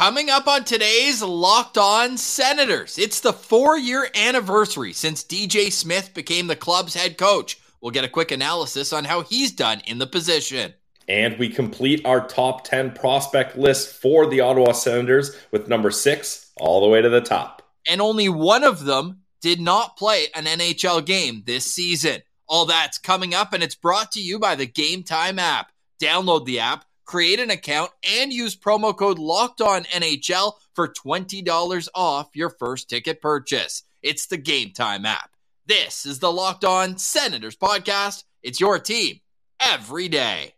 Coming up on today's Locked On Senators, it's the four year anniversary since DJ Smith became the club's head coach. We'll get a quick analysis on how he's done in the position. And we complete our top 10 prospect list for the Ottawa Senators with number six all the way to the top. And only one of them did not play an NHL game this season. All that's coming up, and it's brought to you by the Game Time app. Download the app, create an account, and use promo code Locked On NHL for $20 off your first ticket purchase. It's the Game Time app. This is the Locked On Senators podcast. It's your team every day.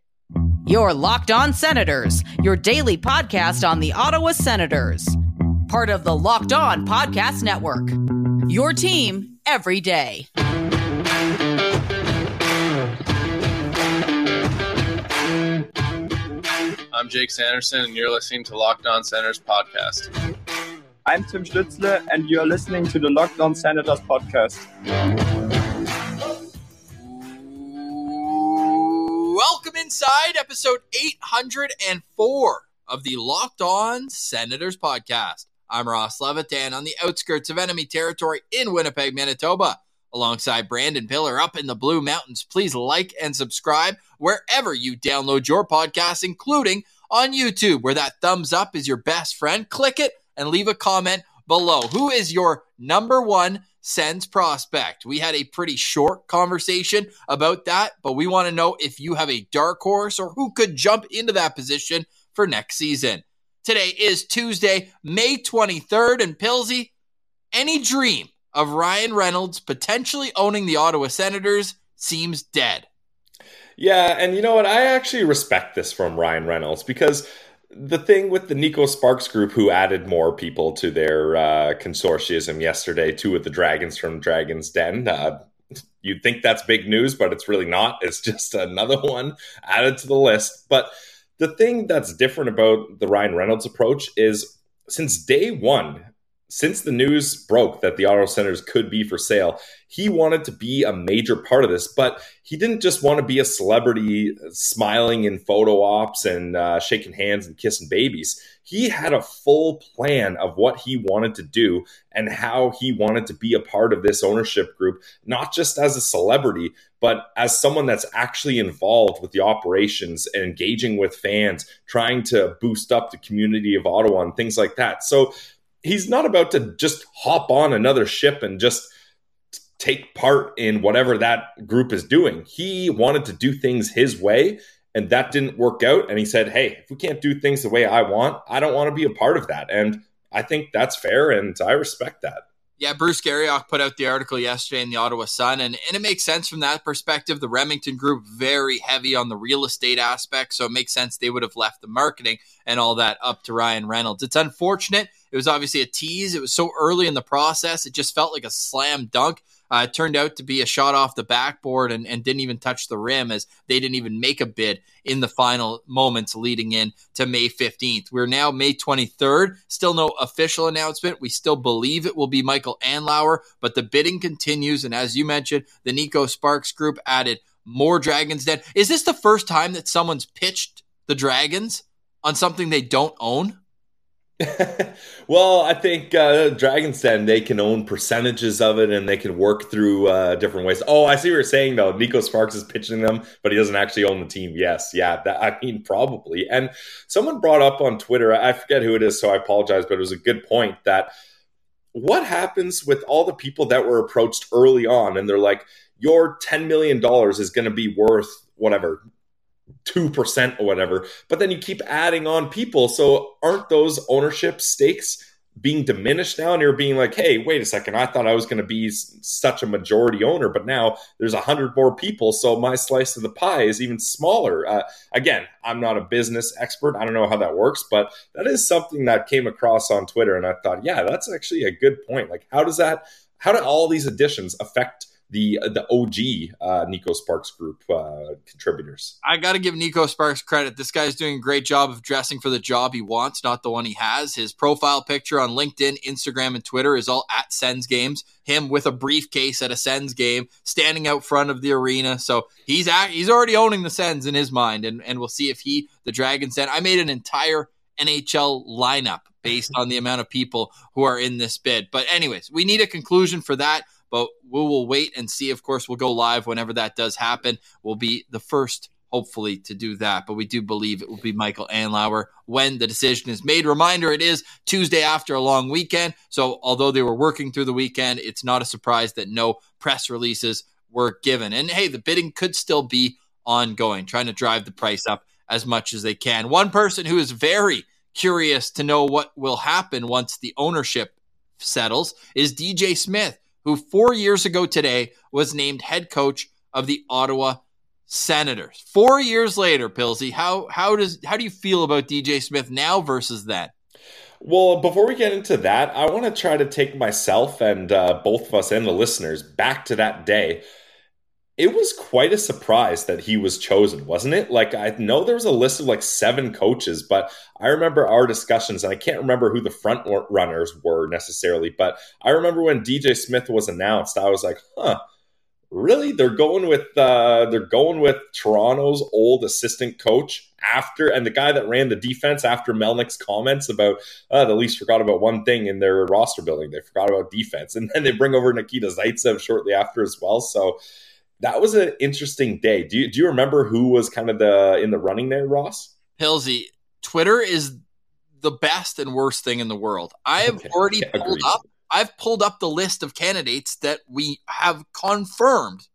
Your Locked On Senators, your daily podcast on the Ottawa Senators. Part of the Locked On Podcast Network. Your team every day. I'm Jake Sanderson, and you're listening to Locked On Senators podcast. I'm Tim Stützle, and you're listening to the Locked On Senators podcast. Welcome inside episode 804 of the Locked On Senators podcast. I'm Ross Levitan on the outskirts of enemy territory in Winnipeg, Manitoba. Alongside Brandon Piller up in the Blue Mountains, please like and subscribe wherever you download your podcast, including on YouTube, where that thumbs up is your best friend. Click it and leave a comment below. Who is your number one Sens prospect? We had a pretty short conversation about that, but we want to know if you have a dark horse or who could jump into that position for next season. Today is Tuesday, May 23rd, and Pilsy, any dream of Ryan Reynolds potentially owning the Ottawa Senators seems dead. Yeah, and you know what? I actually respect this from Ryan Reynolds because the thing with the Neko Sparks group, who added more people to their uh, consortium yesterday, two of the dragons from Dragon's Den. Uh, you'd think that's big news, but it's really not. It's just another one added to the list. But the thing that's different about the Ryan Reynolds approach is since day one, since the news broke that the Ottawa Senators could be for sale, he wanted to be a major part of this. But he didn't just want to be a celebrity smiling in photo ops and uh, shaking hands and kissing babies. He had a full plan of what he wanted to do and how he wanted to be a part of this ownership group, not just as a celebrity, but as someone that's actually involved with the operations and engaging with fans, trying to boost up the community of Ottawa and things like that. So, he's not about to just hop on another ship and just take part in whatever that group is doing. He wanted to do things his way, and that didn't work out. And he said, Hey, if we can't do things the way I want, I don't want to be a part of that. And I think that's fair, and I respect that. Yeah, Bruce Garrioch put out the article yesterday in the Ottawa Sun, and, and it makes sense from that perspective. The Remington Group very heavy on the real estate aspect, so it makes sense they would have left the marketing and all that up to Ryan Reynolds. It's unfortunate. It was obviously a tease. It was so early in the process. It just felt like a slam dunk. Uh, it turned out to be a shot off the backboard and, and didn't even touch the rim as they didn't even make a bid in the final moments leading in to May 15th. We're now May 23rd. Still no official announcement. We still believe it will be Michael Andlauer, but the bidding continues. And as you mentioned, the Neko Sparks group added more Dragons Den. Is this the first time that someone's pitched the Dragons on something they don't own? well, I think uh, Dragon's Den they can own percentages of it and they can work through uh, different ways. Oh, I see what you're saying though. Neko Sparks is pitching them, but he doesn't actually own the team. Yes, yeah, that, I mean probably. And someone brought up on Twitter, I forget who it is, so I apologize, but it was a good point that what happens with all the people that were approached early on and they're like, your $10 million is going to be worth whatever 2% or whatever. But then you keep adding on people. So aren't those ownership stakes being diminished now? And you're being like, hey, wait a second. I thought I was going to be such a majority owner, but now there's a hundred more people. So my slice of the pie is even smaller. Uh, again, I'm not a business expert. I don't know how that works, but that is something that came across on Twitter. And I thought, yeah, that's actually a good point. Like, how does that, how do all these additions affect the the OG uh, Neko Sparks group uh, contributors. I got to give Neko Sparks credit. This guy's doing a great job of dressing for the job he wants, not the one he has. His profile picture on LinkedIn, Instagram, and Twitter is all at Sens games. Him with a briefcase at a Sens game, standing out front of the arena. So he's at, he's already owning the Sens in his mind, and and we'll see if he the Dragons Den. I made an entire NHL lineup based on the amount of people who are in this bid. But, anyways, we need a conclusion for that. But we will wait and see. Of course, we'll go live whenever that does happen. We'll be the first hopefully to do that. But we do believe it will be Michael Andlauer when the decision is made. Reminder it is Tuesday after a long weekend. So although they were working through the weekend, it's not a surprise that no press releases were given. And hey, the bidding could still be ongoing, trying to drive the price up as much as they can. One person who is very curious to know what will happen once the ownership settles is DJ Smith, who four years ago today was named head coach of the Ottawa Senators. Four years later, Pilsy, how how does how do you feel about DJ Smith now versus then? Well, before we get into that, I want to try to take myself and uh, both of us and the listeners back to that day. It was quite a surprise that he was chosen, wasn't it? Like, I know there was a list of like seven coaches, but I remember our discussions, and I can't remember who the front runners were necessarily, but I remember when DJ Smith was announced, I was like, huh, really they're going with uh, they're going with Toronto's old assistant coach after and the guy that ran the defense after Melnyk's comments about uh, the Leafs forgot about one thing in their roster building they forgot about defense and then they bring over Nikita Zaitsev shortly after as well so that was an interesting day do you do you remember who was kind of the in the running there Ross Pilsy Twitter is the best and worst thing in the world I have okay. already pulled up I've pulled up the list of candidates that we have confirmed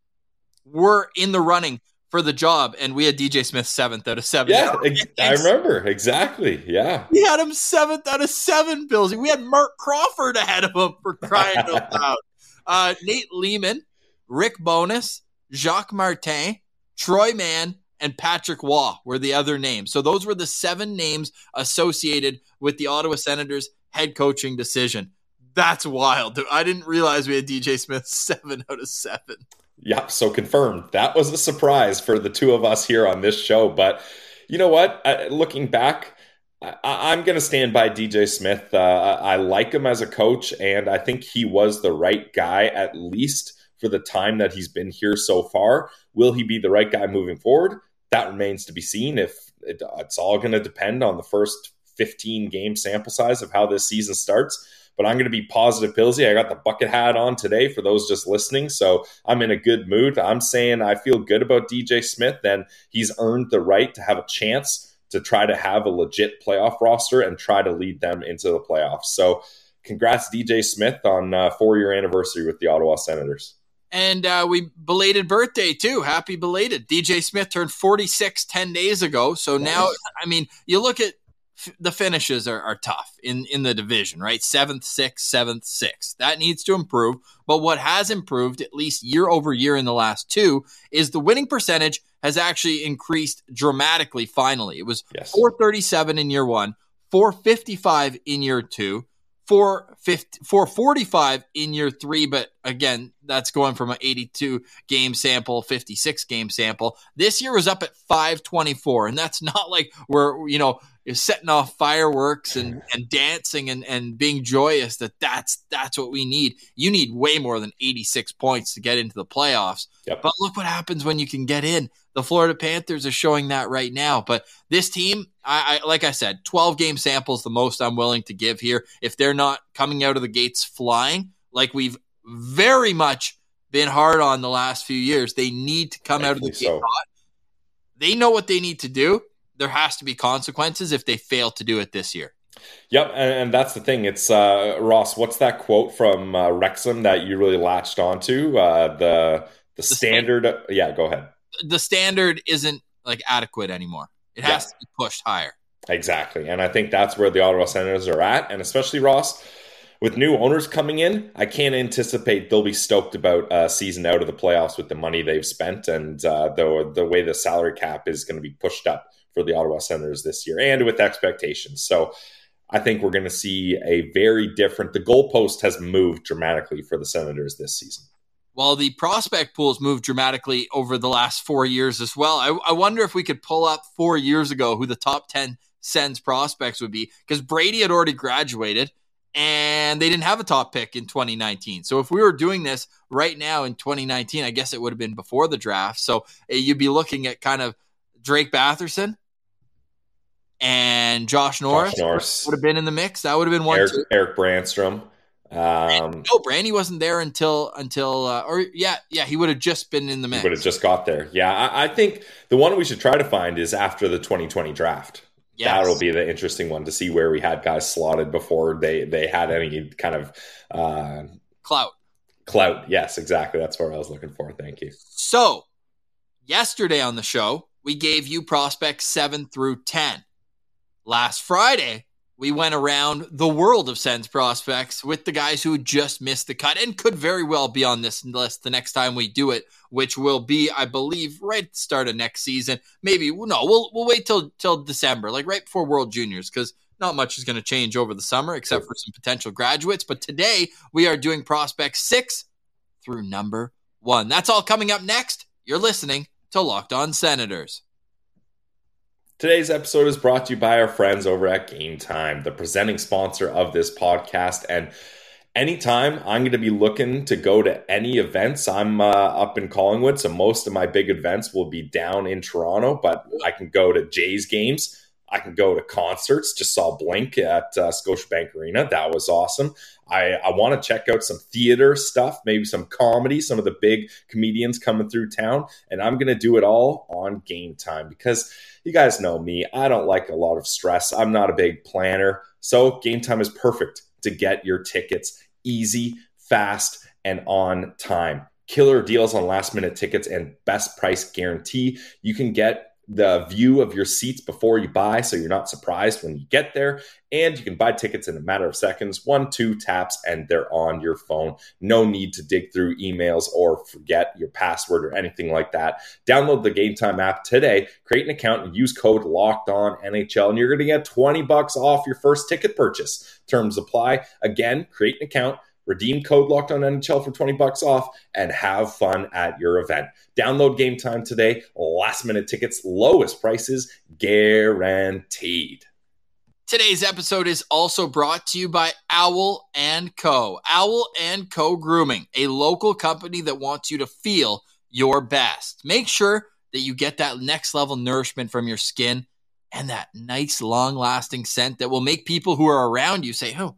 were in the running for the job, and we had DJ Smith seventh out of seven. Yeah, I remember exactly. Yeah, we had him seventh out of seven. Bills. We had Marc Crawford ahead of him for crying out loud. Uh, Nate Leaman, Rick Bowness, Jacques Martin, Troy Mann, and Patrick Waugh were the other names. So those were the seven names associated with the Ottawa Senators head coaching decision. That's wild. I didn't realize we had DJ Smith seven out of seven. Yep. So confirmed. That was a surprise for the two of us here on this show. But you know what? looking back, I, am going to stand by DJ Smith. Uh, I like him as a coach, and I think he was the right guy, at least for the time that he's been here so far. Will he be the right guy moving forward? That remains to be seen. If it, it's all going to depend on the first 15 game sample size of how this season starts but I'm going to be positive Pilsy. I got the bucket hat on today for those just listening. So I'm in a good mood. I'm saying I feel good about DJ Smith and he's earned the right to have a chance to try to have a legit playoff roster and try to lead them into the playoffs. So congrats DJ Smith on uh, four year anniversary with the Ottawa Senators. And uh, we belated birthday too. Happy belated. DJ Smith turned 46 10 days ago. So now, I mean, you look at the finishes are, are tough in, in the division, right? Seventh, sixth, seventh, sixth. That needs to improve. But what has improved, at least year over year in the last two, is the winning percentage has actually increased dramatically finally. It was yes. 437 in year one, 455 in year two, 445 in year three. But again, that's going from an 82 game sample, 56 game sample. This year was up at 524. And that's not like we're, you know, setting off fireworks and, mm-hmm. and dancing and, and being joyous that that's that's what we need. You need way more than 86 points to get into the playoffs. Yep. But look what happens when you can get in. The Florida Panthers are showing that right now. But this team, I, I like I said, 12 game samples the most I'm willing to give here. If they're not coming out of the gates flying, like we've very much been hard on the last few years, they need to come out of the gate so. hot. They know what they need to do there has to be consequences if they fail to do it this year. Yep, and, and that's the thing. It's uh, Ross. What's that quote from uh, Wrexham that you really latched onto? Uh, the the, the standard. St- yeah, go ahead. The standard isn't like adequate anymore. It has yeah. to be pushed higher. Exactly, and I think that's where the Ottawa Senators are at, and especially Ross with new owners coming in, I can't anticipate they'll be stoked about a season out of the playoffs with the money they've spent and uh, the the way the salary cap is going to be pushed up for the Ottawa Senators this year and with expectations. So I think we're going to see a very different. The goalpost has moved dramatically for the Senators this season. Well, the prospect pools moved dramatically over the last four years as well. I, I wonder if we could pull up four years ago who the top 10 Sens prospects would be because Brady had already graduated and they didn't have a top pick in 2019. So if we were doing this right now in 2019, I guess it would have been before the draft. So eh, you'd be looking at kind of Drake Batherson, and Josh Norris, Josh Norris. would have been in the mix. That would have been one. Eric. Erik Brännström. Um, No, Brandy wasn't there until until uh, or yeah yeah he would have just been in the mix. would have just got there. Yeah, I, I think the one we should try to find is after the 2020 draft. Yes. That'll be the interesting one to see where we had guys slotted before they they had any kind of uh, clout. clout. Yes, exactly. That's what I was looking for. Thank you. So, yesterday on the show, we gave you prospects 7 through 10. Last Friday, we went around the world of Sens prospects with the guys who just missed the cut and could very well be on this list the next time we do it, which will be, I believe, right at the start of next season. Maybe no, we'll we'll wait till till December, like right before World Juniors, because not much is going to change over the summer except for some potential graduates. But today we are doing prospects six through number one. That's all coming up next. You're listening to Locked On Senators. Today's episode is brought to you by our friends over at Game Time, the presenting sponsor of this podcast. And anytime I'm going to be looking to go to any events, I'm uh, up in Collingwood. So most of my big events will be down in Toronto, but I can go to Jays games. I can go to concerts. Just saw Blink at uh, Scotiabank Arena. That was awesome. I, I want to check out some theater stuff, maybe some comedy, some of the big comedians coming through town. And I'm going to do it all on game time because you guys know me. I don't like a lot of stress. I'm not a big planner. So game time is perfect to get your tickets easy, fast, and on time. Killer deals on last minute tickets and best price guarantee. You can get the view of your seats before you buy so you're not surprised when you get there. And you can buy tickets in a matter of seconds one, two taps, and they're on your phone. No need to dig through emails or forget your password or anything like that. Download the Game Time app today, create an account, and use code Locked On NHL, and you're going to get 20 bucks off your first ticket purchase. Terms apply. Again, create an account. Redeem code Locked On NHL for 20 bucks off and have fun at your event. Download Game Time today. Last minute tickets, lowest prices guaranteed. Today's episode is also brought to you by Owl and Co. Owl and Co Grooming, a local company that wants you to feel your best. Make sure that you get that next level nourishment from your skin and that nice long lasting scent that will make people who are around you say, "Oh,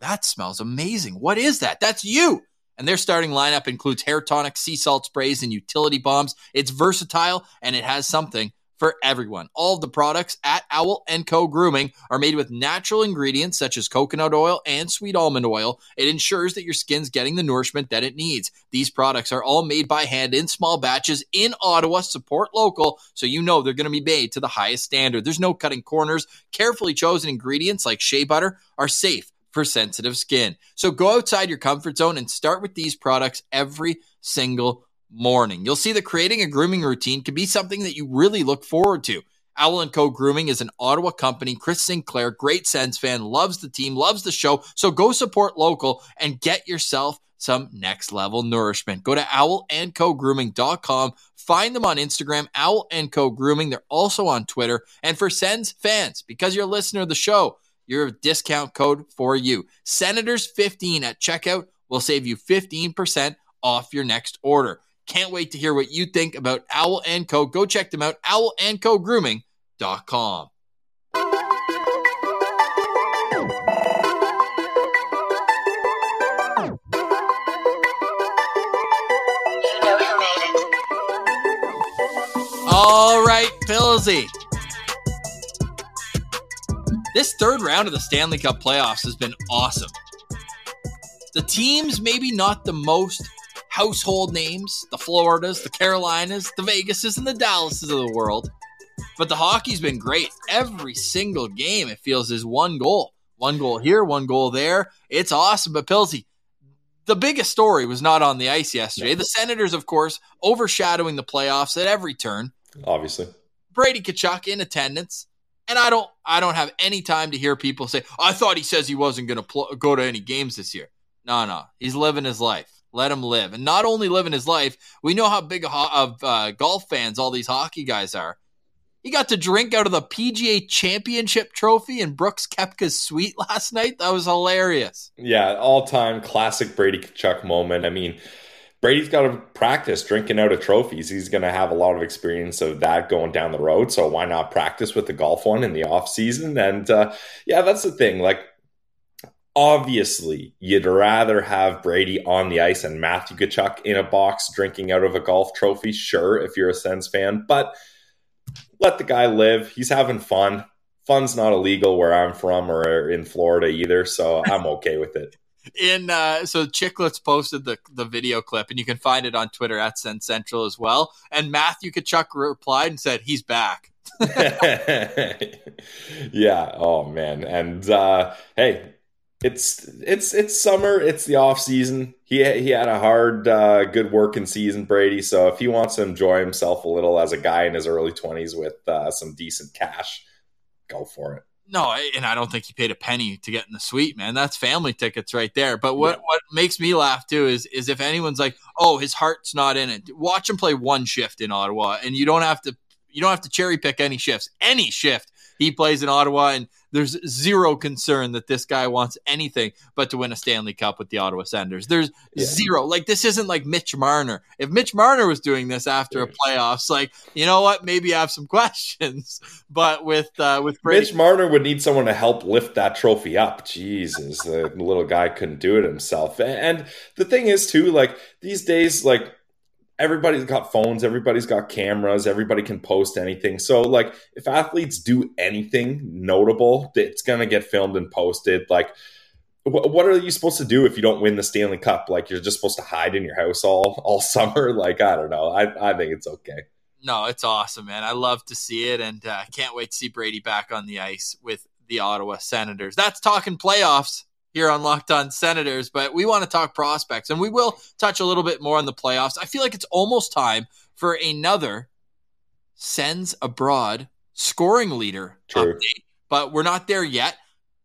that smells amazing. What is that? That's you." And their starting lineup includes hair tonic, sea salt sprays, and utility bombs. It's versatile and it has something for everyone. All of the products at Owl & Co Grooming are made with natural ingredients such as coconut oil and sweet almond oil. It ensures that your skin's getting the nourishment that it needs. These products are all made by hand in small batches in Ottawa. Support local so you know they're going to be made to the highest standard. There's no cutting corners. Carefully chosen ingredients like shea butter are safe for sensitive skin. So go outside your comfort zone and start with these products every single morning. You'll see that creating a grooming routine can be something that you really look forward to. Owl & Co. Grooming is an Ottawa company. Chris Sinclair, great Sens fan, loves the team, loves the show. So go support local and get yourself some next level nourishment. Go to owlandcogrooming.com. Find them on Instagram, Owl & Co. Grooming. They're also on Twitter. And for Sens fans, because you're a listener of the show, your discount code for you. Senators15 at checkout will save you 15% off your next order. Can't wait to hear what you think about Owl & Co. Go check them out, owlandcogrooming.com. All right, Pilsy. This third round of the Stanley Cup playoffs has been awesome. The teams, maybe not the most household names, the Floridas, the Carolinas, the Vegases, and the Dallases of the world. But the hockey's been great. Every single game, it feels, is one goal. One goal here, one goal there. It's awesome. But Pilsy, the biggest story was not on the ice yesterday. The Senators, of course, overshadowing the playoffs at every turn. Obviously. Brady Tkachuk in attendance. And I don't I don't have any time to hear people say, I thought he says he wasn't going to pl- go to any games this year. No, no. He's living his life. Let him live. And not only living his life, we know how big ho- of uh, golf fans all these hockey guys are. He got to drink out of the PGA Championship trophy in Brooks Koepka's suite last night. That was hilarious. Yeah, all time classic Brady Tkachuk moment. I mean, Brady's got to practice drinking out of trophies. He's going to have a lot of experience of that going down the road. So why not practice with the golf one in the off season? And uh, yeah, that's the thing. Like, obviously, you'd rather have Brady on the ice and Matthew Tkachuk in a box drinking out of a golf trophy. Sure, if you're a Sens fan, but let the guy live. He's having fun. Fun's not illegal where I'm from or in Florida either, so I'm okay with it in uh, so Chicklets posted the the video clip, and you can find it on Twitter at Sen Central as well. And Matthew Tkachuk replied and said he's back. yeah. Oh man. And uh, hey, it's it's it's summer. It's the off season. He he had a hard, uh, good working season, Brady. So if he wants to enjoy himself a little as a guy in his early twenties with uh, some decent cash, go for it. No, and I don't think he paid a penny to get in the suite, man. That's family tickets right there. But what, yeah. what makes me laugh too is is if anyone's like, "Oh, his heart's not in it." Watch him play one shift in Ottawa, and you don't have to you don't have to cherry pick any shifts. Any shift he plays in Ottawa, and there's zero concern that this guy wants anything but to win a Stanley Cup with the Ottawa Senators. There's yeah. zero. Like this isn't like Mitch Marner. If Mitch Marner was doing this after a playoffs, like you know what, maybe I have some questions. But with uh, with Brady- Mitch Marner would need someone to help lift that trophy up. Jesus, the little guy couldn't do it himself. And the thing is too, like these days, like everybody's got phones, everybody's got cameras, everybody can post anything. So like if athletes do anything notable, it's going to get filmed and posted. Like what are you supposed to do if you don't win the Stanley Cup? Like you're just supposed to hide in your house all all summer? Like I don't know. I I think it's okay. No, it's awesome, man. I love to see it, and I uh, can't wait to see Brady back on the ice with the Ottawa Senators. That's talking playoffs here on Locked On Senators, but we want to talk prospects and we will touch a little bit more on the playoffs. I feel like it's almost time for another Sens abroad scoring leader True. update, but we're not there yet.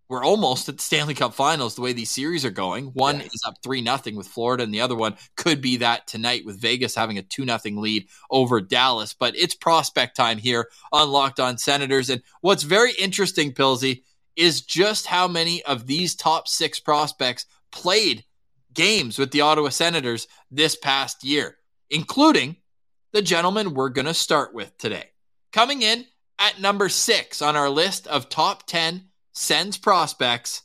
We're almost at the Stanley Cup Finals. The way these series are going, one yeah. is up three nothing with Florida, and the other one could be that tonight with Vegas having a two nothing lead over Dallas. But it's prospect time here on Locked On Senators, and what's very interesting, Pilsy, is just how many of these top six prospects played games with the Ottawa Senators this past year, including the gentleman we're going to start with today. Coming in at number six on our list of top 10 Sens prospects,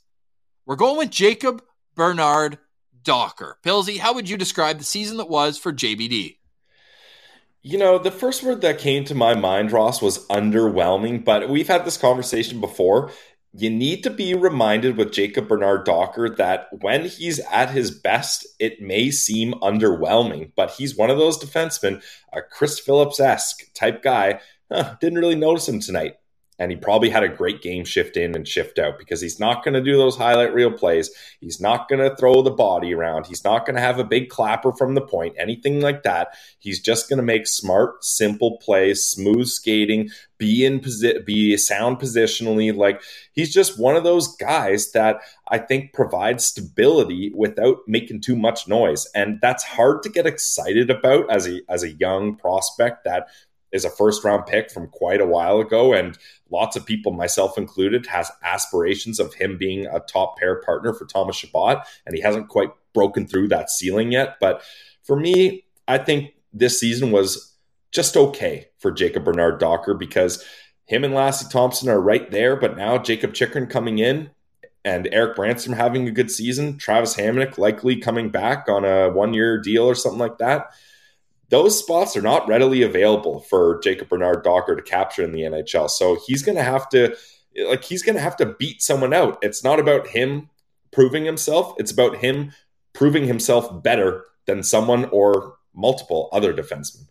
we're going with Jacob Bernard Docker. Pilsy, how would you describe the season that was for JBD? You know, the first word that came to my mind, Ross, was underwhelming, but we've had this conversation before you need to be reminded with Jacob Bernard Docker that when he's at his best, it may seem underwhelming, but he's one of those defensemen, a Chris Phillips esque type guy. Huh, didn't really notice him tonight and he probably had a great game shift in and shift out because he's not going to do those highlight reel plays. He's not going to throw the body around. He's not going to have a big clapper from the point, anything like that. He's just going to make smart, simple plays, smooth skating, be in position, be sound positionally. Like he's just one of those guys that I think provides stability without making too much noise, and that's hard to get excited about as a as a young prospect that is a first round pick from quite a while ago and lots of people myself included has aspirations of him being a top pair partner for Thomas Chabot and he hasn't quite broken through that ceiling yet. But for me I think this season was just okay for Jacob Bernard Docker because him and Lassi Thomson are right there but now Jakob Chychrun coming in and Erik Brännström having a good season Travis Hamonic likely coming back on a one year deal or something like that those spots are not readily available for Jacob Bernard Docker to capture in the NHL. So he's going to have to like he's going to have to beat someone out. It's not about him proving himself, it's about him proving himself better than someone or multiple other defensemen.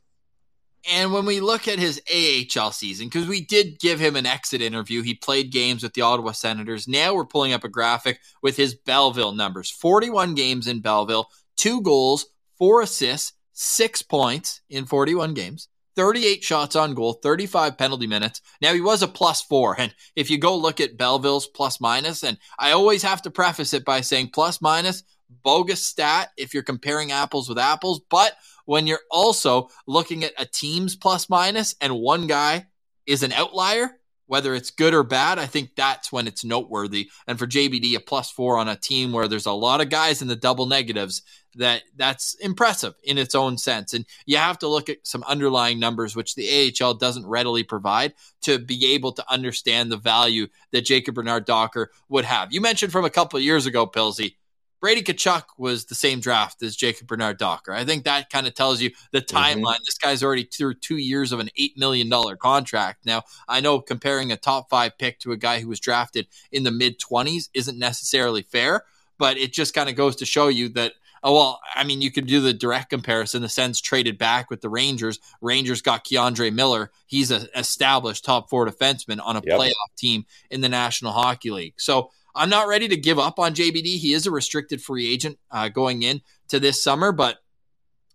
And when we look at his AHL season, because we did give him an exit interview, he played games with the Ottawa Senators. Now we're pulling up a graphic with his Belleville numbers 41 games in Belleville, two goals, four assists, six points in 41 games, 38 shots on goal, 35 penalty minutes. Now he was a plus four. And if you go look at Belleville's plus minus, and I always have to preface it by saying plus minus, bogus stat if you're comparing apples with apples. But when you're also looking at a team's plus minus and one guy is an outlier, whether it's good or bad, I think that's when it's noteworthy. And for JBD, a plus four on a team where there's a lot of guys in the double negatives, that that's impressive in its own sense. And you have to look at some underlying numbers, which the AHL doesn't readily provide, to be able to understand the value that Jacob Bernard Docker would have. You mentioned from a couple of years ago, Pilsy, Brady Tkachuk was the same draft as Jacob Bernard Docker. I think that kind of tells you the mm-hmm. timeline. Mm-hmm. This guy's already through two years of an $8 million contract. Now, I know comparing a top five pick to a guy who was drafted in the mid 20s isn't necessarily fair, but it just kind of goes to show you that. Oh, well, I mean, you could do the direct comparison. The Sens traded back with the Rangers. Rangers got K'Andre Miller. He's an established top four defenseman on a yep. playoff team in the National Hockey League. So I'm not ready to give up on JBD. He is a restricted free agent uh, going in to this summer, but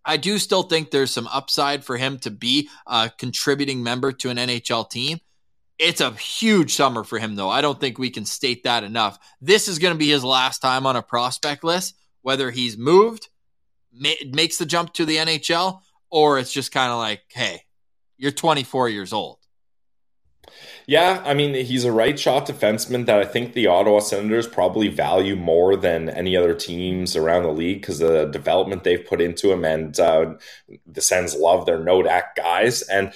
I do still think there's some upside for him to be a contributing member to an NHL team. It's a huge summer for him, though. I don't think we can state that enough. This is going to be his last time on a prospect list, whether he's moved, ma- makes the jump to the NHL, or it's just kind of like, hey, you're 24 years old. Yeah, I mean, he's a right shot defenseman that I think the Ottawa Senators probably value more than any other teams around the league because the development they've put into him. And uh, the Sens love their Nodak guys. And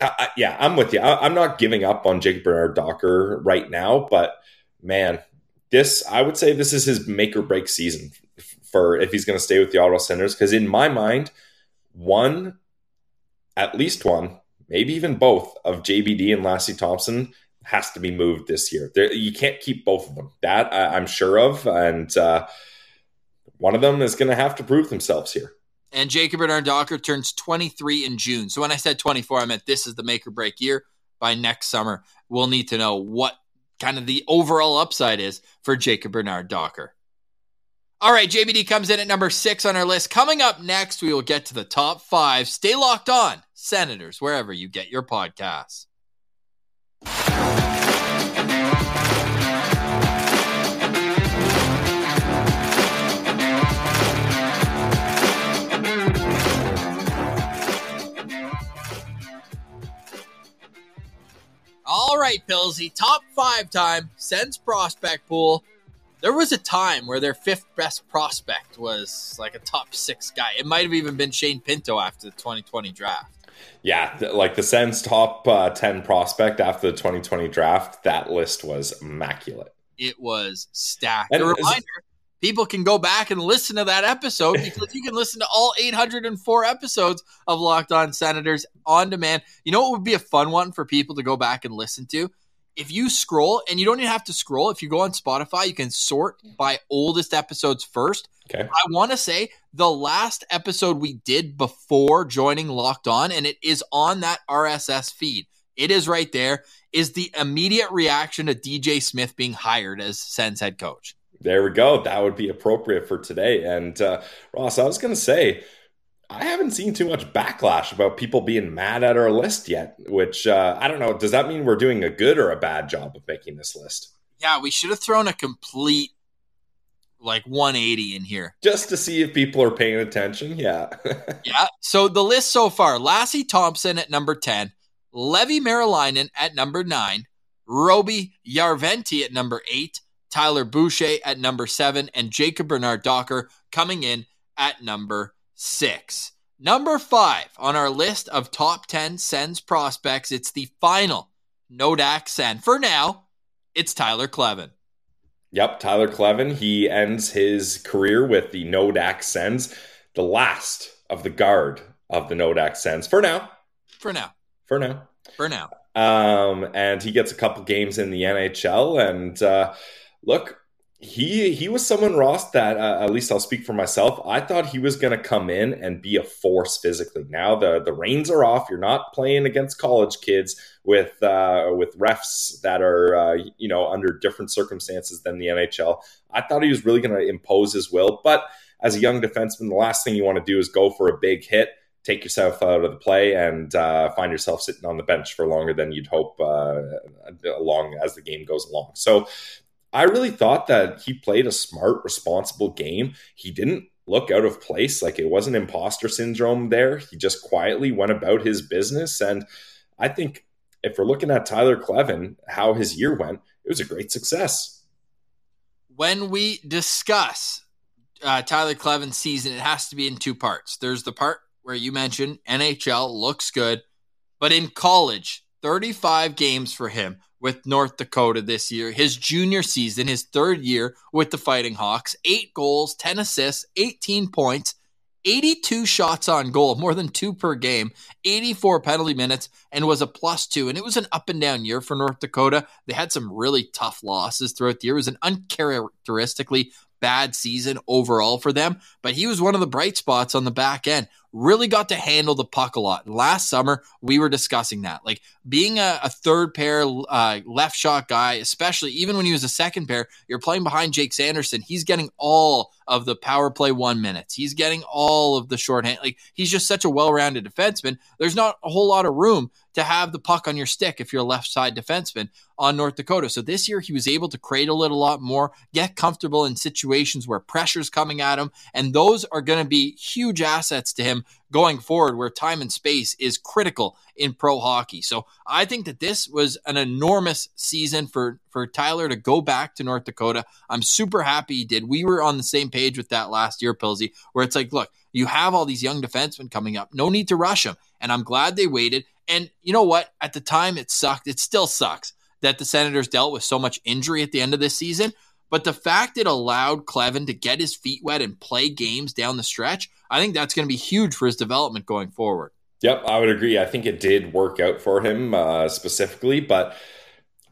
I, yeah, I'm with you. I, am not giving up on Jake Bernard Docker right now, but man, this, I would say this is his make or break season for if he's going to stay with the Ottawa Senators. Because in my mind, one, at least one, maybe even both of JBD and Lassi Thomson has to be moved this year. There, you can't keep both of them. That I, am sure of, and uh, one of them is going to have to prove themselves here. And Jacob Bernard Docker turns 23 in June. So when I said 24, I meant this is the make or break year. By next summer, we'll need to know what kind of the overall upside is for Jacob Bernard Docker. All right, JBD comes in at number six on our list. Coming up next, we will get to the top five. Stay locked on, Senators, wherever you get your podcasts. All right, Pillsy, top five time, Sens prospect pool there was a time where their fifth best prospect was like a top six guy. It might have even been Shane Pinto after the 2020 draft. Yeah, like the Sens top uh, 10 prospect after the 2020 draft, that list was immaculate. It was stacked. And a reminder people can go back and listen to that episode because you can listen to all 804 episodes of Locked On Senators on demand. You know what would be a fun one for people to go back and listen to? If you scroll, and you don't even have to scroll, if you go on Spotify, you can sort by oldest episodes first. Okay. I want to say the last episode we did before joining Locked On, and it is on that RSS feed. It is right there. Is the immediate reaction to DJ Smith being hired as Sens head coach? There we go. That would be appropriate for today. And uh, Ross, I was going to say, I haven't seen too much backlash about people being mad at our list yet, which uh, I don't know. Does that mean we're doing a good or a bad job of making this list? Yeah, we should have thrown a complete like 180 in here just to see if people are paying attention. Yeah. yeah. So the list so far Lassi Thomson at number 10, Leevi Meriläinen at number 9, Roby Järventie at number 8, Tyler Boucher at number 7, and Jacob Bernard Docker coming in at number six. Number five on our list of top 10 Sens prospects, it's the final Nodak Sen. For now, it's Tyler Kleven. Yep, Tyler Kleven. He ends his career with the Nodak Sens, the last of the guard of the Nodak Sens. For now. For now. For now. For now. Um, and he gets a couple games in the NHL. And uh, look, he he was someone Ross that uh, at least I'll speak for myself. I thought he was going to come in and be a force physically. Now the the reins are off. You're not playing against college kids with uh, with refs that are uh, you know under different circumstances than the NHL. I thought he was really going to impose his will, but as a young defenseman, the last thing you want to do is go for a big hit. Take yourself out of the play and uh, find yourself sitting on the bench for longer than you'd hope uh, along as the game goes along. So I really thought that he played a smart, responsible game. He didn't look out of place. Like it wasn't imposter syndrome there. He just quietly went about his business. And I think if we're looking at Tyler Kleven, how his year went, it was a great success. When we discuss uh, Tyler Kleven's season, it has to be in two parts. There's the part where you mentioned NHL looks good, but in college, 35 games for him with North Dakota this year. His junior season, his third year with the Fighting Hawks, eight goals, 10 assists, 18 points, 82 shots on goal, more than two per game, 84 penalty minutes, and was a plus two. And it was an up and down year for North Dakota. They had some really tough losses throughout the year. It was an uncharacteristically bad season overall for them, but he was one of the bright spots on the back end really got to handle the puck a lot. Last summer, we were discussing that. Like being a, a third pair uh, left shot guy, especially even when he was a second pair, you're playing behind Jake Sanderson. He's getting all of the power play one minutes. He's getting all of the shorthand. Like he's just such a well rounded defenseman. There's not a whole lot of room to have the puck on your stick if you're a left side defenseman on North Dakota. So this year he was able to cradle it a lot more, get comfortable in situations where pressure's coming at him, and those are going to be huge assets to going forward where time and space is critical in pro hockey. So I think that this was an enormous season for for Tyler to go back to North Dakota. I'm super happy he did. We were on the same page with that last year, Pilsy, where it's like, look, you have all these young defensemen coming up. No need to rush them. And I'm glad they waited. And you know what? At the time, it sucked. It still sucks that the Senators dealt with so much injury at the end of this season. But the fact it allowed Kleven to get his feet wet and play games down the stretch, I think that's going to be huge for his development going forward. Yep, I would agree. I think it did work out for him uh, specifically, but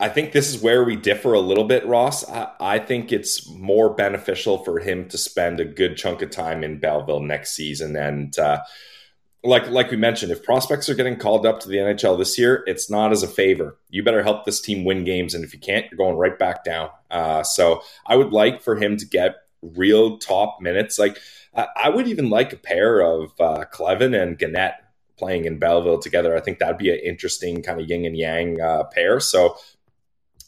I think this is where we differ a little bit, Ross. I, I, think it's more beneficial for him to spend a good chunk of time in Belleville next season. And uh, like like we mentioned, if prospects are getting called up to the NHL this year, it's not as a favor. You better help this team win games, and if you can't, you're going right back down. Uh, so I would like for him to get real top minutes. Like I, I would even like a pair of uh, Kleven and Guenette playing in Belleville together. I think that'd be an interesting kind of yin and yang uh, pair. So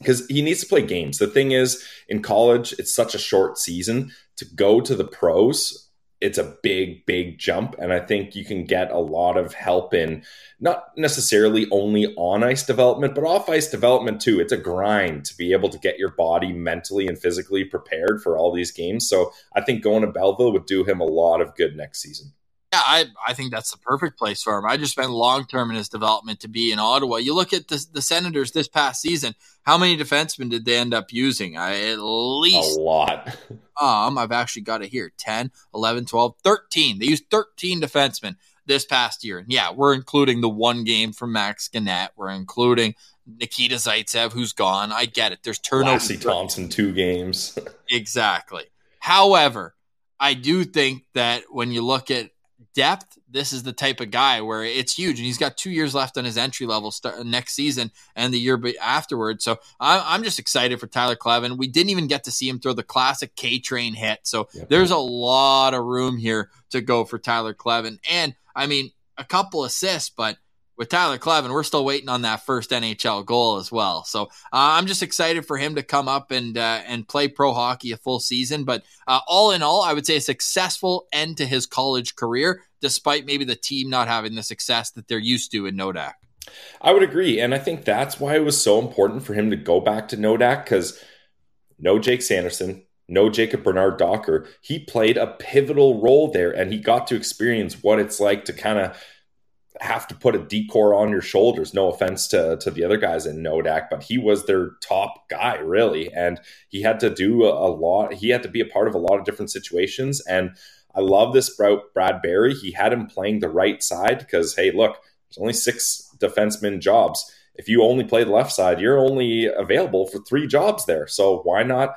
because he needs to play games. The thing is, in college, it's such a short season to go to the pros. It's a big, big jump. And I think you can get a lot of help in not necessarily only on ice development, but off ice development too. It's a grind to be able to get your body mentally and physically prepared for all these games. So I think going to Belleville would do him a lot of good next season. Yeah, I, I think that's the perfect place for him. I just spent long term in his development to be in Ottawa. You look at the, the Senators this past season, how many defensemen did they end up using? I, at least a lot. um, I've actually got it here 10, 11, 12, 13. They used 13 defensemen this past year. And yeah, we're including the one game from Max Guenette. We're including Nikita Zaitsev, who's gone. I get it. There's turnover. Lassi Thomson, two games. exactly. However, I do think that when you look at depth, this is the type of guy where it's huge, and he's got two years left on his entry level start, next season and the year afterwards. So I, am just excited for Tyler Kleven. We didn't even get to see him throw the classic K train hit, so yep. there's a lot of room here to go for Tyler Kleven. And I mean, a couple assists, but with Tyler Kleven, we're still waiting on that first NHL goal as well. So uh, I'm just excited for him to come up and uh, and play pro hockey a full season. But uh, all in all, I would say a successful end to his college career, despite maybe the team not having the success that they're used to in Nodak. I would agree, and I think that's why it was so important for him to go back to Nodak because no Jake Sanderson, no Jacob Bernard Docker. He played a pivotal role there, and he got to experience what it's like to kind of have to put a decor on your shoulders. No offense to, to the other guys in Nodak, but he was their top guy, really. And he had to do a, a lot. He had to be a part of a lot of different situations. And I love this Brad Berry. He had him playing the right side because, hey, look, there's only six defenseman jobs. If you only play the left side, you're only available for three jobs there. So why not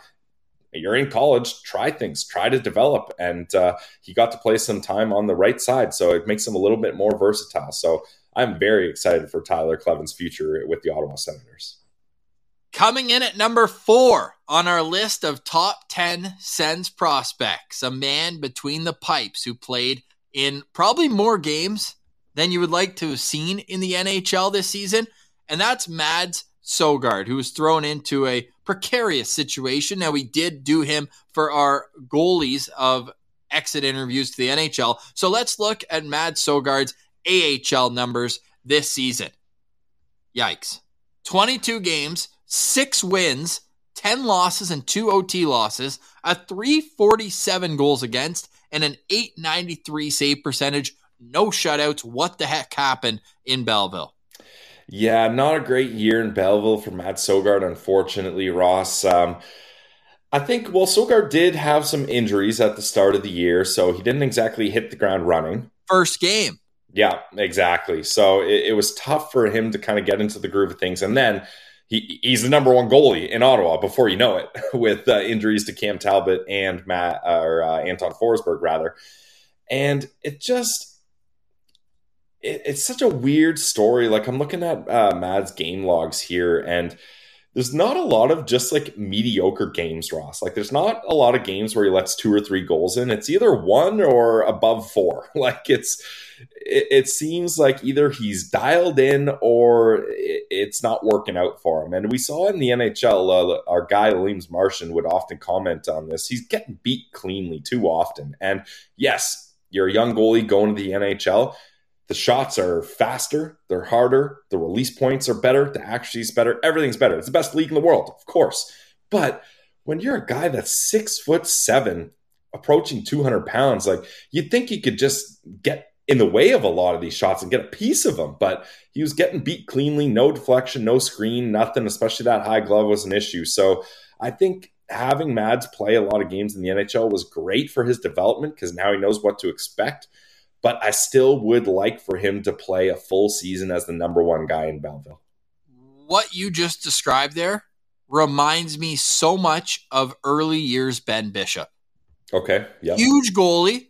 you're in college, try things, try to develop. And uh, he got to play some time on the right side. So it makes him a little bit more versatile. So I'm very excited for Tyler Kleven's future with the Ottawa Senators. Coming in at number four on our list of top 10 Sens prospects, a man between the pipes who played in probably more games than you would like to have seen in the NHL this season. And that's Mads Sogaard, who was thrown into a precarious situation. Now, we did do him for our goalies of exit interviews to the NHL. So let's look at Mads Sogaard's AHL numbers this season. Yikes. 22 games, six wins, 10 losses, and two OT losses, a 347 goals against, and an 893 save percentage. No shutouts. What the heck happened in Belleville? Yeah, not a great year in Belleville for Matt Sogaard, unfortunately, Ross. Um, I think, well, Sogaard did have some injuries at the start of the year, so he didn't exactly hit the ground running. First game. Yeah, exactly. So it, it was tough for him to kind of get into the groove of things. And then he, he's the number one goalie in Ottawa before you know it, with uh, injuries to Cam Talbot and Matt or uh, Anton Forsberg, rather. And it just it, it's such a weird story. Like I'm looking at uh, Mad's game logs here, and there's not a lot of just like mediocre games, Ross. Like there's not a lot of games where he lets two or three goals in. It's either one or above four. Like it's it, it seems like either he's dialed in or it, it's not working out for him. And we saw in the NHL, uh, our guy Leems Martian would often comment on this. He's getting beat cleanly too often. And yes, you're a young goalie going to the NHL the shots are faster, they're harder, the release points are better, the accuracy is better, everything's better. It's the best league in the world, of course. But when you're a guy that's six foot seven, approaching 200 pounds, like you'd think you could just get in the way of a lot of these shots and get a piece of them. But he was getting beat cleanly, no deflection, no screen, nothing, especially that high glove was an issue. So I think having Mads play a lot of games in the NHL was great for his development because now he knows what to expect but I still would like for him to play a full season as the number one guy in Belleville. What you just described there reminds me so much of early years Ben Bishop. Okay. Yeah. Huge goalie.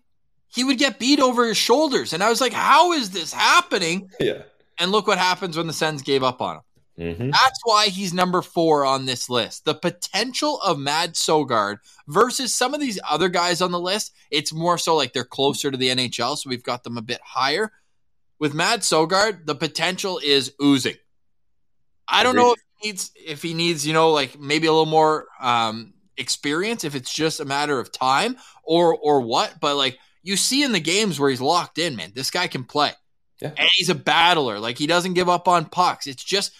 He would get beat over his shoulders. And I was like, how is this happening? Yeah. And look what happens when the Sens gave up on him. Mm-hmm. That's why he's number four on this list. The potential of Mad Sogaard versus some of these other guys on the list, it's more so like they're closer to the NHL, so we've got them a bit higher. With Mad Sogaard, the potential is oozing. I don't know if he needs if he needs, you know, like maybe a little more um, experience, if it's just a matter of time or or what, but like you see in the games where he's locked in, man, this guy can play. Yeah. And he's a battler. Like he doesn't give up on pucks. It's just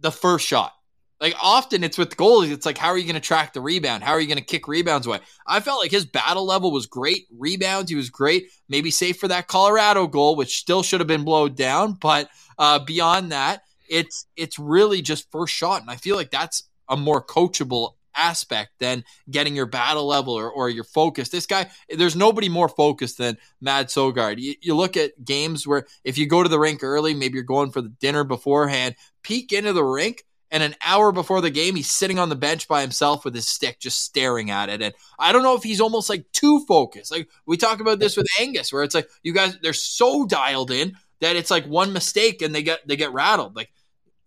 the first shot. Like often it's with goalies, it's like, how are you going to track the rebound? How are you going to kick rebounds away? I felt like his battle level was great. Rebounds, he was great. Maybe safe for that Colorado goal, which still should have been blowed down. But uh, beyond that, it's it's really just first shot. And I feel like that's a more coachable aspect than getting your battle level or, or your focus. This guy, there's nobody more focused than Mad Sogaard. You, you look at games where if you go to the rink early, maybe you're going for the dinner beforehand, peek into the rink, and an hour before the game, he's sitting on the bench by himself with his stick, just staring at it. And I don't know if he's almost like too focused. Like we talk about this with Angus, where it's like you guys they're so dialed in that it's like one mistake and they get they get rattled. Like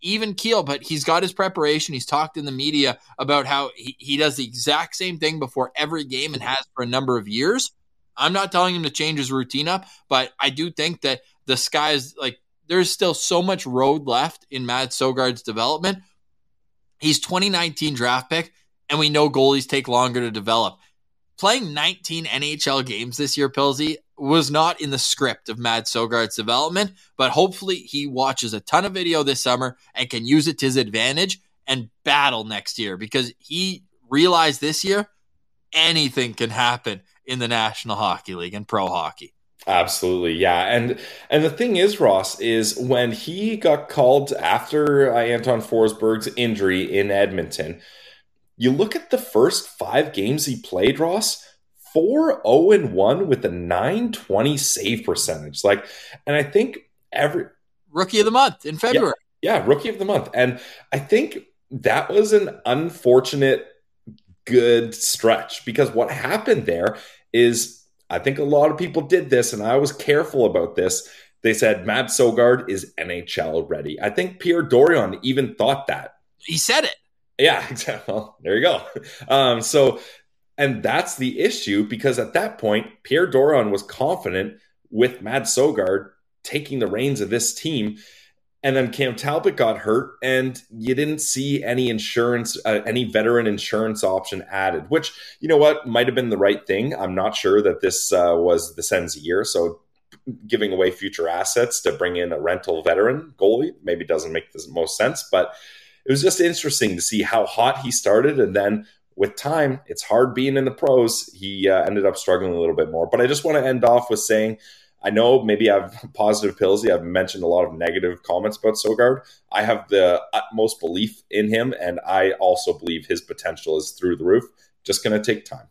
even keel, but he's got his preparation. He's talked in the media about how he, he does the exact same thing before every game and has for a number of years. I'm not telling him to change his routine up, but I do think that the sky is like there's still so much road left in Matt Sogaard's development. He's 2019 draft pick, and we know goalies take longer to develop. Playing 19 NHL games this year, Pilsy, was not in the script of Matt Sogaard's development, but hopefully he watches a ton of video this summer and can use it to his advantage and battle next year because he realized this year anything can happen in the National Hockey League and pro hockey. Absolutely, yeah, and and the thing is, Ross, is when he got called after uh, Anton Forsberg's injury in Edmonton. You look at the first five games he played, Ross. 4 0 and 1 with a 920 save percentage. Like, and I think every rookie of the month in February. Yeah, yeah, rookie of the month. And I think that was an unfortunate good stretch because what happened there is I think a lot of people did this, and I was careful about this. They said Matt Sogaard is NHL ready. I think Pierre Dorion even thought that. He said it. Yeah, exactly. Well, there you go. Um, so and that's the issue because at that point, Pierre Dorion was confident with Matt Sogaard taking the reins of this team. And then Cam Talbot got hurt, and you didn't see any insurance, uh, any veteran insurance option added, which, you know what, might have been the right thing. I'm not sure that this uh, was the Sens year. So giving away future assets to bring in a rental veteran goalie maybe doesn't make the most sense, but it was just interesting to see how hot he started and then with time, it's hard being in the pros. He uh, ended up struggling a little bit more. But I just want to end off with saying I know maybe I've positive Pilsy. I've mentioned a lot of negative comments about Sogaard I have the utmost belief in him, and I also believe his potential is through the roof. Just going to take time.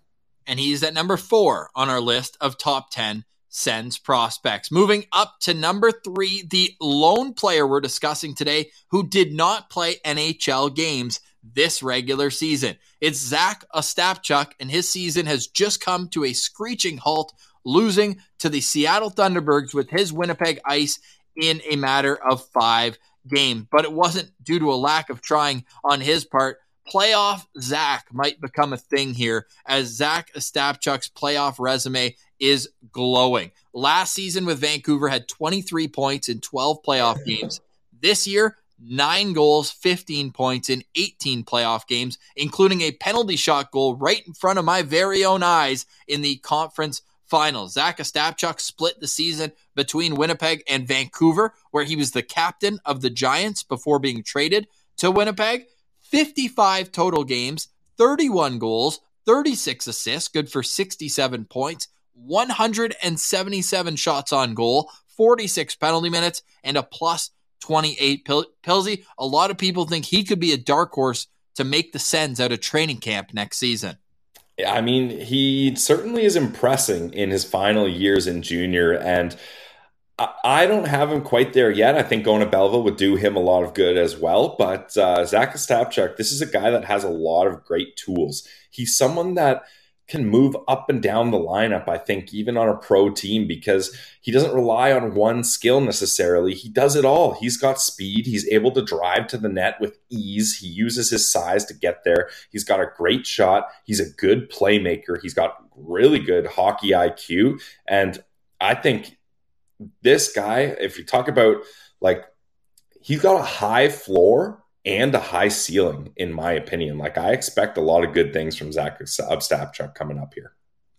And he's at number four on our list of top 10 Sens prospects. Moving up to number three, the lone player we're discussing today who did not play NHL games this regular season. It's Zach Ostapchuk, and his season has just come to a screeching halt, losing to the Seattle Thunderbirds with his Winnipeg Ice in a matter of five games. But it wasn't due to a lack of trying on his part. Playoff Zach might become a thing here as Zach Ostapchuk's playoff resume is glowing. Last season with Vancouver had 23 points in 12 playoff games. This year, nine goals, 15 points in 18 playoff games, including a penalty shot goal right in front of my very own eyes in the conference finals. Zach Ostapchuk split the season between Winnipeg and Vancouver, where he was the captain of the Giants before being traded to Winnipeg. 55 total games, 31 goals, 36 assists, good for 67 points, 177 shots on goal, 46 penalty minutes, and a plus 28. Pil- Pilsy, a lot of people think he could be a dark horse to make the Sens out of training camp next season. I mean, he certainly is impressing in his final years in junior, and I don't have him quite there yet. I think going to Belleville would do him a lot of good as well. But uh, Zach Ostapchuk, this is a guy that has a lot of great tools. He's someone that – can move up and down the lineup, I think, even on a pro team, because he doesn't rely on one skill necessarily. He does it all. He's got speed. He's able to drive to the net with ease. He uses his size to get there. He's got a great shot. He's a good playmaker. He's got really good hockey IQ. And I think this guy, if you talk about like, he's got a high floor and a high ceiling, in my opinion. Like I expect a lot of good things from Zach Ostapchuk coming up here.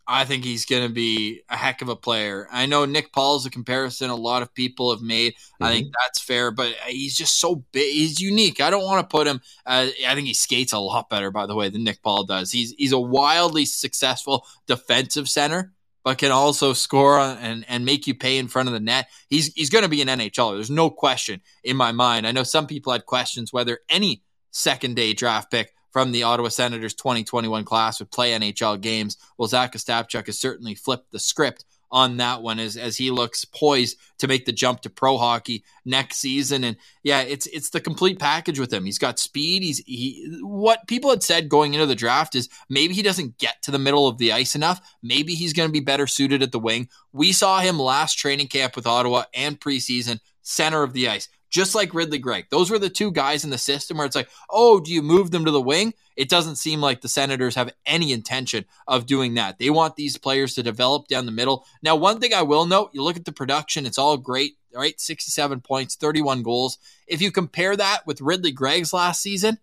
I think he's going to be a heck of a player. I know Nick Paul's a comparison a lot of people have made. Mm-hmm. I think mm-hmm. that's fair, but he's just so big. He's unique. I don't want to put him. Uh, I think he skates a lot better, by the way, than Nick Paul does. He's he's a wildly successful defensive center but can also score and, and make you pay in front of the net. He's he's going to be an NHL. There's no question in my mind. I know some people had questions whether any second day draft pick from the Ottawa Senators 2021 class would play NHL games. Well, Zach Ostapchuk has certainly flipped the script on that one as as he looks poised to make the jump to pro hockey next season. And yeah, it's it's the complete package with him. He's got speed. He's he what people had said going into the draft is maybe he doesn't get to the middle of the ice enough. Maybe he's going to be better suited at the wing. We saw him last training camp with Ottawa and preseason center of the ice just like Ridley Greig. Those were the two guys in the system where it's like, oh, do you move them to the wing? It doesn't seem like the Senators have any intention of doing that. They want these players to develop down the middle. Now, one thing I will note you look at the production, it's all great, right? 67 points, 31 goals. If you compare that with Ridley Greig's last season,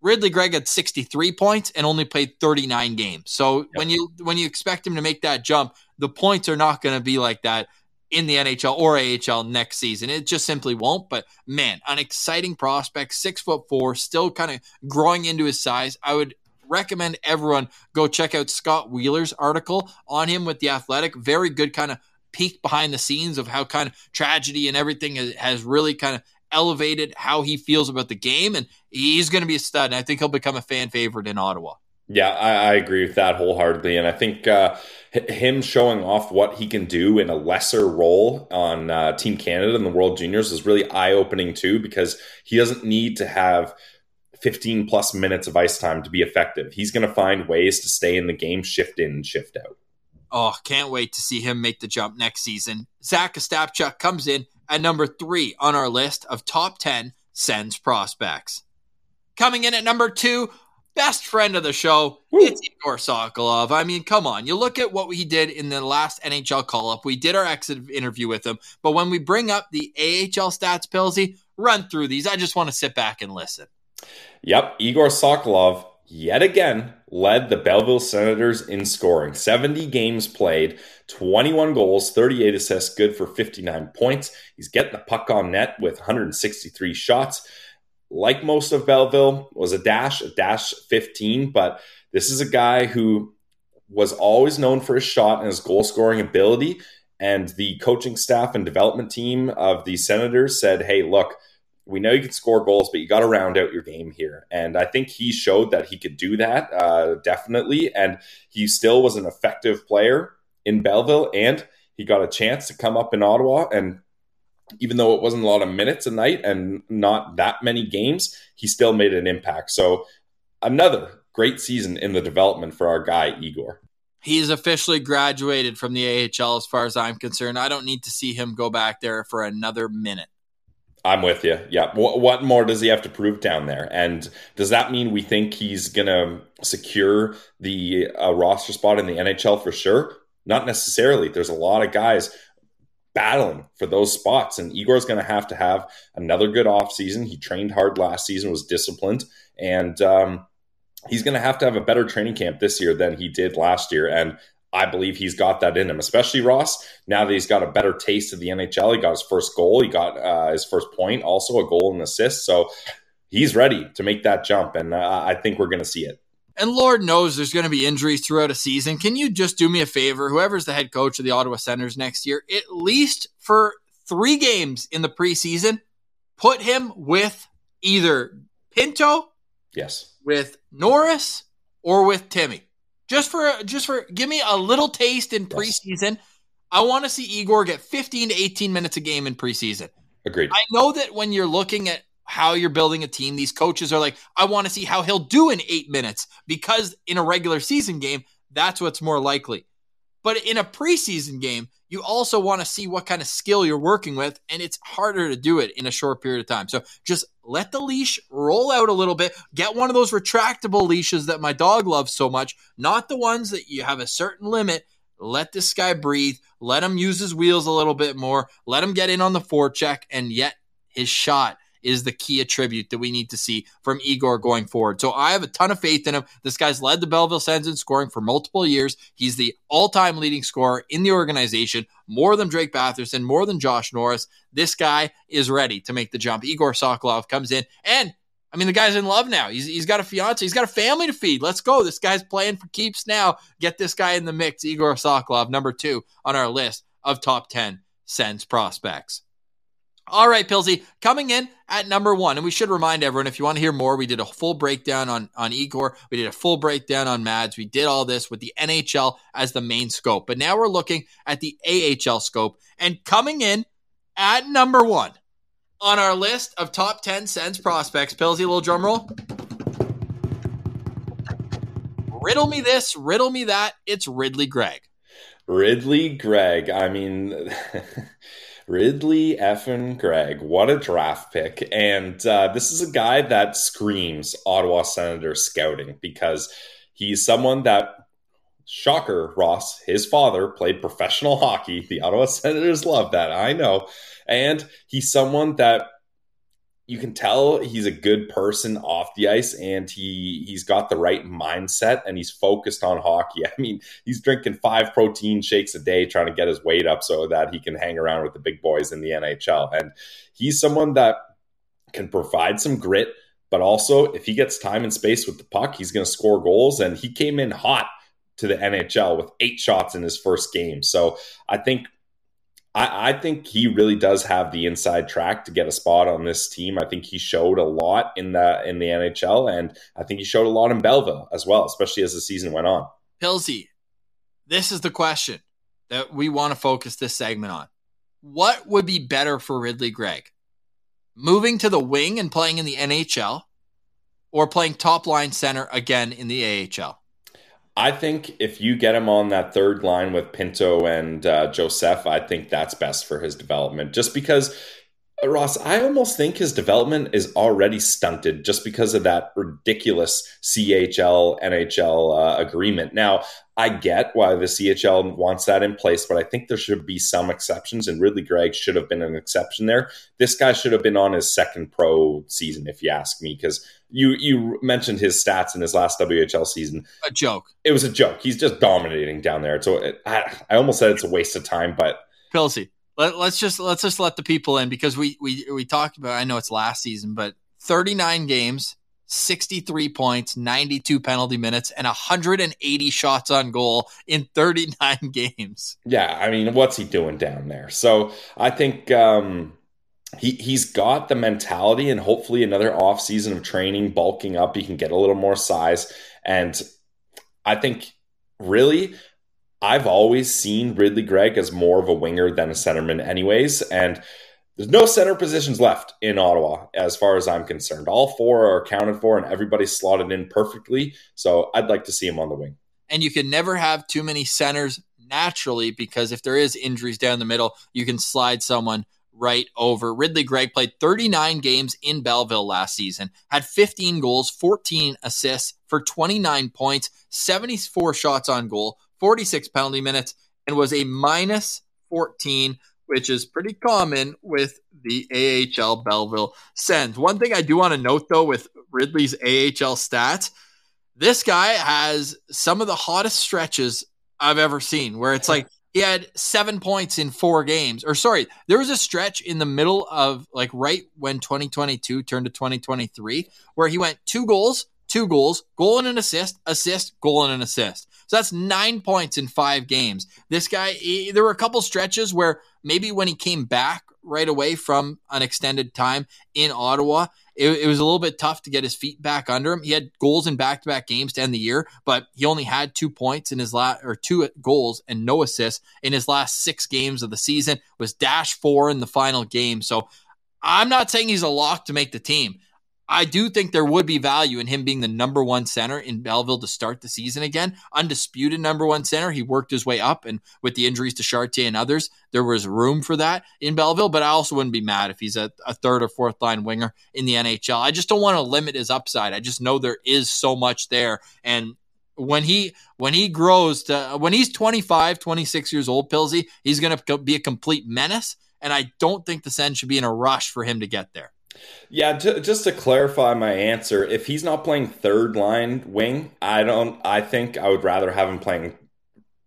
Ridley Greig had 63 points and only played 39 games. So yep. when you when you expect him to make that jump, the points are not going to be like that in the NHL or AHL next season. It just simply won't. But man, an exciting prospect, six foot four, still kind of growing into his size. I would recommend everyone go check out Scott Wheeler's article on him with the Athletic. Very good kind of peek behind the scenes of how kind of tragedy and everything has, really kind of elevated how he feels about the game. And he's going to be a stud. And I think he'll become a fan favorite in Ottawa. Yeah, I, I, agree with that wholeheartedly, and I think uh, him showing off what he can do in a lesser role on uh, Team Canada in the World Juniors is really eye opening too, because he doesn't need to have 15 plus minutes of ice time to be effective. He's going to find ways to stay in the game, shift in and shift out. Oh, can't wait to see him make the jump next season. Zach Ostapchuk comes in at number three on our list of top 10 Sens prospects. Coming in at number two, best friend of the show, Woo. it's Igor Sokolov. I mean, come on. You look at what he did in the last NHL call up. We did our exit interview with him, but when we bring up the AHL stats, Pilsy, run through these. I just want to sit back and listen. Yep. Igor Sokolov, yet again, led the Belleville Senators in scoring. 70 games played, 21 goals, 38 assists, good for 59 points. He's getting the puck on net with 163 shots. Like most of Belleville, was a dash, a dash 15, but this is a guy who was always known for his shot and his goal scoring ability. And the coaching staff and development team of the Senators said, hey, look, we know you can score goals, but you got to round out your game here. And I think he showed that he could do that, uh, definitely. And he still was an effective player in Belleville, and he got a chance to come up in Ottawa. And even though it wasn't a lot of minutes a night and not that many games, he still made an impact. So another great season in the development for our guy, Igor. He's officially graduated from the AHL as far as I'm concerned. I don't need to see him go back there for another minute. I'm with you. Yeah. What, what, more does he have to prove down there? And does that mean we think he's going to secure the uh, roster spot in the NHL for sure? Not necessarily. There's a lot of guys battling for those spots, and Igor's going to have to have another good offseason. He trained hard last season, was disciplined, and um, he's going to have to have a better training camp this year than he did last year. And I believe he's got that in him, especially Ross. Now that he's got a better taste of the NHL, he got his first goal, he got uh, his first point, also a goal and assist. So he's ready to make that jump, and uh, I think we're going to see it. And Lord knows there's going to be injuries throughout a season. Can you just do me a favor, whoever's the head coach of the Ottawa Senators next year, at least for three games in the preseason, put him with either Pinto, yes, with Norris, or with Timmy just for just for give me a little taste in preseason. Yes. I want to see Igor get 15 to 18 minutes a game in preseason. Agreed. I know that when you're looking at how you're building a team, these coaches are like, I want to see how he'll do in eight minutes because in a regular season game, that's what's more likely. But in a preseason game, you also want to see what kind of skill you're working with, and it's harder to do it in a short period of time. So just let the leash roll out a little bit. Get one of those retractable leashes that my dog loves so much, not the ones that you have a certain limit. Let this guy breathe. Let him use his wheels a little bit more. Let him get in on the forecheck, and yet his shot is the key attribute that we need to see from Igor going forward. So I have a ton of faith in him. This guy's led the Belleville Sens in scoring for multiple years. He's the all-time leading scorer in the organization, more than Drake Batherson, more than Josh Norris. This guy is ready to make the jump. Igor Sokolov comes in and I mean, the guy's in love now. He's, he's got a fiance. He's got a family to feed. Let's go. This guy's playing for keeps now. Get this guy in the mix. Igor Sokolov, number two on our list of top 10 Sens prospects. All right, Pilsy, coming in at number one. And we should remind everyone if you want to hear more, we did a full breakdown on, on Igor. We did a full breakdown on Mads. We did all this with the NHL as the main scope. But now we're looking at the AHL scope. And coming in at number one on our list of top 10 Sens prospects, Pilsy, little drum roll. Riddle me this, riddle me that. It's Ridley Greig. Ridley Greig. I mean. Ridley effin Greig. What a draft pick. And uh, this is a guy that screams Ottawa Senator scouting because he's someone that, shocker, Ross, his father played professional hockey. The Ottawa Senators love that. I know. And he's someone that you can tell he's a good person off the ice and he he's got the right mindset and he's focused on hockey. I mean, he's drinking five protein shakes a day trying to get his weight up so that he can hang around with the big boys in the NHL. And he's someone that can provide some grit, but also if he gets time and space with the puck, he's going to score goals and he came in hot to the NHL with eight shots in his first game. So I think I, I, think he really does have the inside track to get a spot on this team. I think he showed a lot in the in the NHL, and I think he showed a lot in Belleville as well, especially as the season went on. Pilsy, this is the question that we want to focus this segment on. What would be better for Ridley Greig? Moving to the wing and playing in the NHL, or playing top line center again in the AHL? I think if you get him on that third line with Pinto and uh, Joseph, I think that's best for his development. Just because Ross, I almost think his development is already stunted just because of that ridiculous CHL NHL uh, agreement. Now, I get why the CHL wants that in place, but I think there should be some exceptions, and Ridley Greig should have been an exception there. This guy should have been on his second pro season, if you ask me, because you you mentioned his stats in his last WHL season. A joke. It was a joke. He's just dominating down there. So it, I, I almost said it's a waste of time, but Pilsy, let, us just let's just let the people in because we we we talked about. I know it's last season, but 39 games, 63 points, 92 penalty minutes, and 180 shots on goal in 39 games. Yeah, I mean, what's he doing down there? So I think um, he he's got the mentality, and hopefully another off season of training, bulking up, he can get a little more size. And I think really. I've always seen Ridley Greig as more of a winger than a centerman, anyways. And there's no center positions left in Ottawa, as far as I'm concerned. All four are accounted for, and everybody's slotted in perfectly. So I'd like to see him on the wing. And you can never have too many centers naturally because if there is injuries down the middle, you can slide someone right over. Ridley Greig played 39 games in Belleville last season, had 15 goals, 14 assists for 29 points, 74 shots on goal, 46 penalty minutes, and was a minus 14 which is pretty common with the AHL Belleville Sens. One thing I do want to note though with Ridley's AHL stats, this guy has some of the hottest stretches I've ever seen where it's like he had seven points in four games. Or sorry, there was a stretch in the middle of like right when 2022 turned to 2023 where he went two goals, two goals, goal and an assist, assist, goal and an assist. So that's nine points in five games. This guy, he, there were a couple stretches where maybe when he came back right away from an extended time in Ottawa, it, it, was a little bit tough to get his feet back under him. He had goals in back to back games to end the year, but he only had two points in his last or two goals and no assists in his last six games of the season. Was dash four in the final game. So I'm not saying he's a lock to make the team. I do think there would be value in him being the number one center in Belleville to start the season again. Undisputed number one center. He worked his way up, and with the injuries to Chartier and others, there was room for that in Belleville. But I also wouldn't be mad if he's a, a third or fourth line winger in the NHL. I just don't want to limit his upside. I just know there is so much there. And when he when he grows to when he's 25 26 years old pilsy he's going to be a complete menace and i don't think the Sens should be in a rush for him to get there yeah, just to clarify my answer, if he's not playing third line wing, I don't. I think I would rather have him playing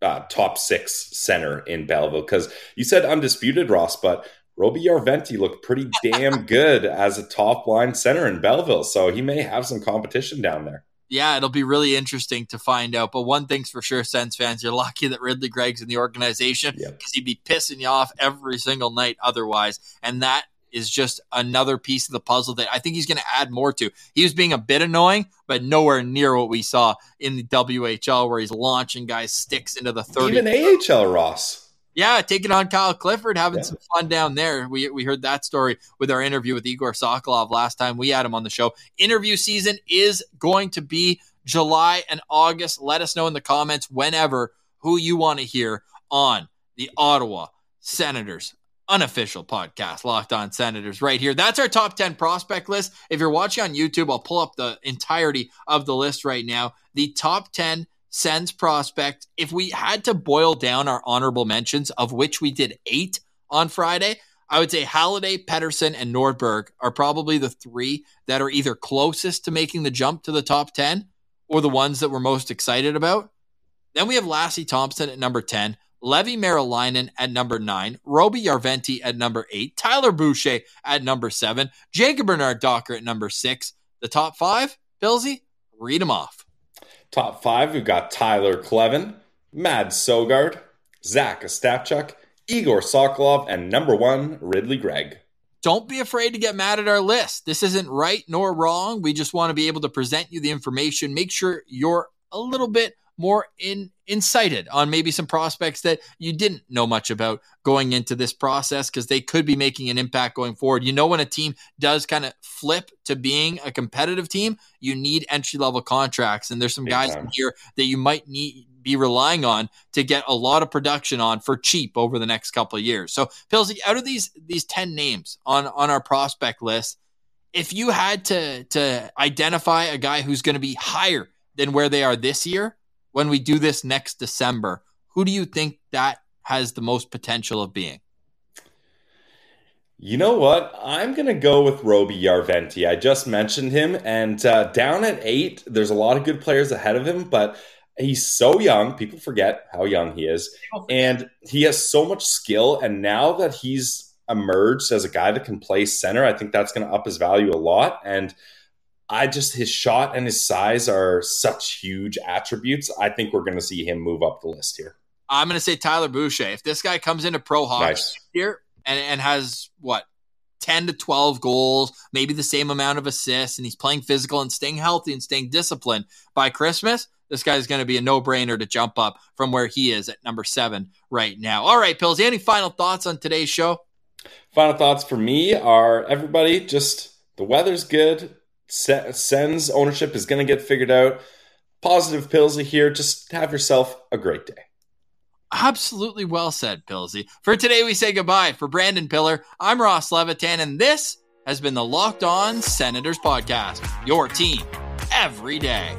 uh, top six center in Belleville because you said undisputed, Ross, but Roby Järventie looked pretty damn good as a top line center in Belleville, so he may have some competition down there. Yeah, it'll be really interesting to find out. But one thing's for sure, Sens fans, you're lucky that Ridley Greig's in the organization because yep. he'd be pissing you off every single night otherwise. And that is just another piece of the puzzle that I think he's going to add more to. He was being a bit annoying, but nowhere near what we saw in the WHL where he's launching guys sticks into the 30. Even AHL Ross. Yeah, taking on Kyle Clifford, having yeah. some fun down there. We, we heard that story with our interview with Igor Sokolov last time we had him on the show. Interview season is going to be July and August. Let us know in the comments whenever who you want to hear on the Ottawa Senators unofficial podcast, Locked On Senators, right here. That's our top 10 prospect list. If you're watching on YouTube, I'll pull up the entirety of the list right now. The top 10 Sens prospect. If we had to boil down our honorable mentions, of which we did eight on Friday, I would say Halliday, Pedersen, and Nordberg are probably the three that are either closest to making the jump to the top 10 or the ones that we're most excited about. Then we have Lassi Thomson at number 10. Leevi Meriläinen at number nine, Roby Järventie at number eight, Tyler Boucher at number seven, Jacob Bernard Docker at number six. The top five, Pilsy, read them off. Top five, we've got Tyler Kleven, Mad Sogaard, Zach Ostapchuk, Igor Sokolov, and number one, Ridley Greig. Don't be afraid to get mad at our list. This isn't right nor wrong. We just want to be able to present you the information. Make sure you're a little bit more in incited on maybe some prospects that you didn't know much about going into this process because they could be making an impact going forward. You know, when a team does kind of flip to being a competitive team, you need entry level contracts. And there's some Big guys time. here that you might need be relying on to get a lot of production on for cheap over the next couple of years. So, Pillsy, out of these these 10 names on on our prospect list, if you had to to identify a guy who's going to be higher than where they are this year when we do this next December, who do you think that has the most potential of being? You know what? I'm going to go with Roby Järventie. I just mentioned him, and uh, down at eight, there's a lot of good players ahead of him, but he's so young. People forget how young he is, and he has so much skill. And now that he's emerged as a guy that can play center, I think that's going to up his value a lot. And I just his shot and his size are such huge attributes. I think we're going to see him move up the list here. I'm going to say Tyler Boucher. If this guy comes into pro hockey Nice. here and, and has what 10 to 12 goals, maybe the same amount of assists, and he's playing physical and staying healthy and staying disciplined by Christmas, this guy's going to be a no brainer to jump up from where he is at number seven right now. All right, Pills, any final thoughts on today's show? Final thoughts for me are everybody just the weather's good. Se- Sens ownership is going to get figured out. Positive pills here. Just have yourself a great day. Absolutely well said, Pillsy. For today, we say goodbye. For Brandon Piller, I'm Ross Levitan, and this has been the Locked On Senators Podcast, your team every day.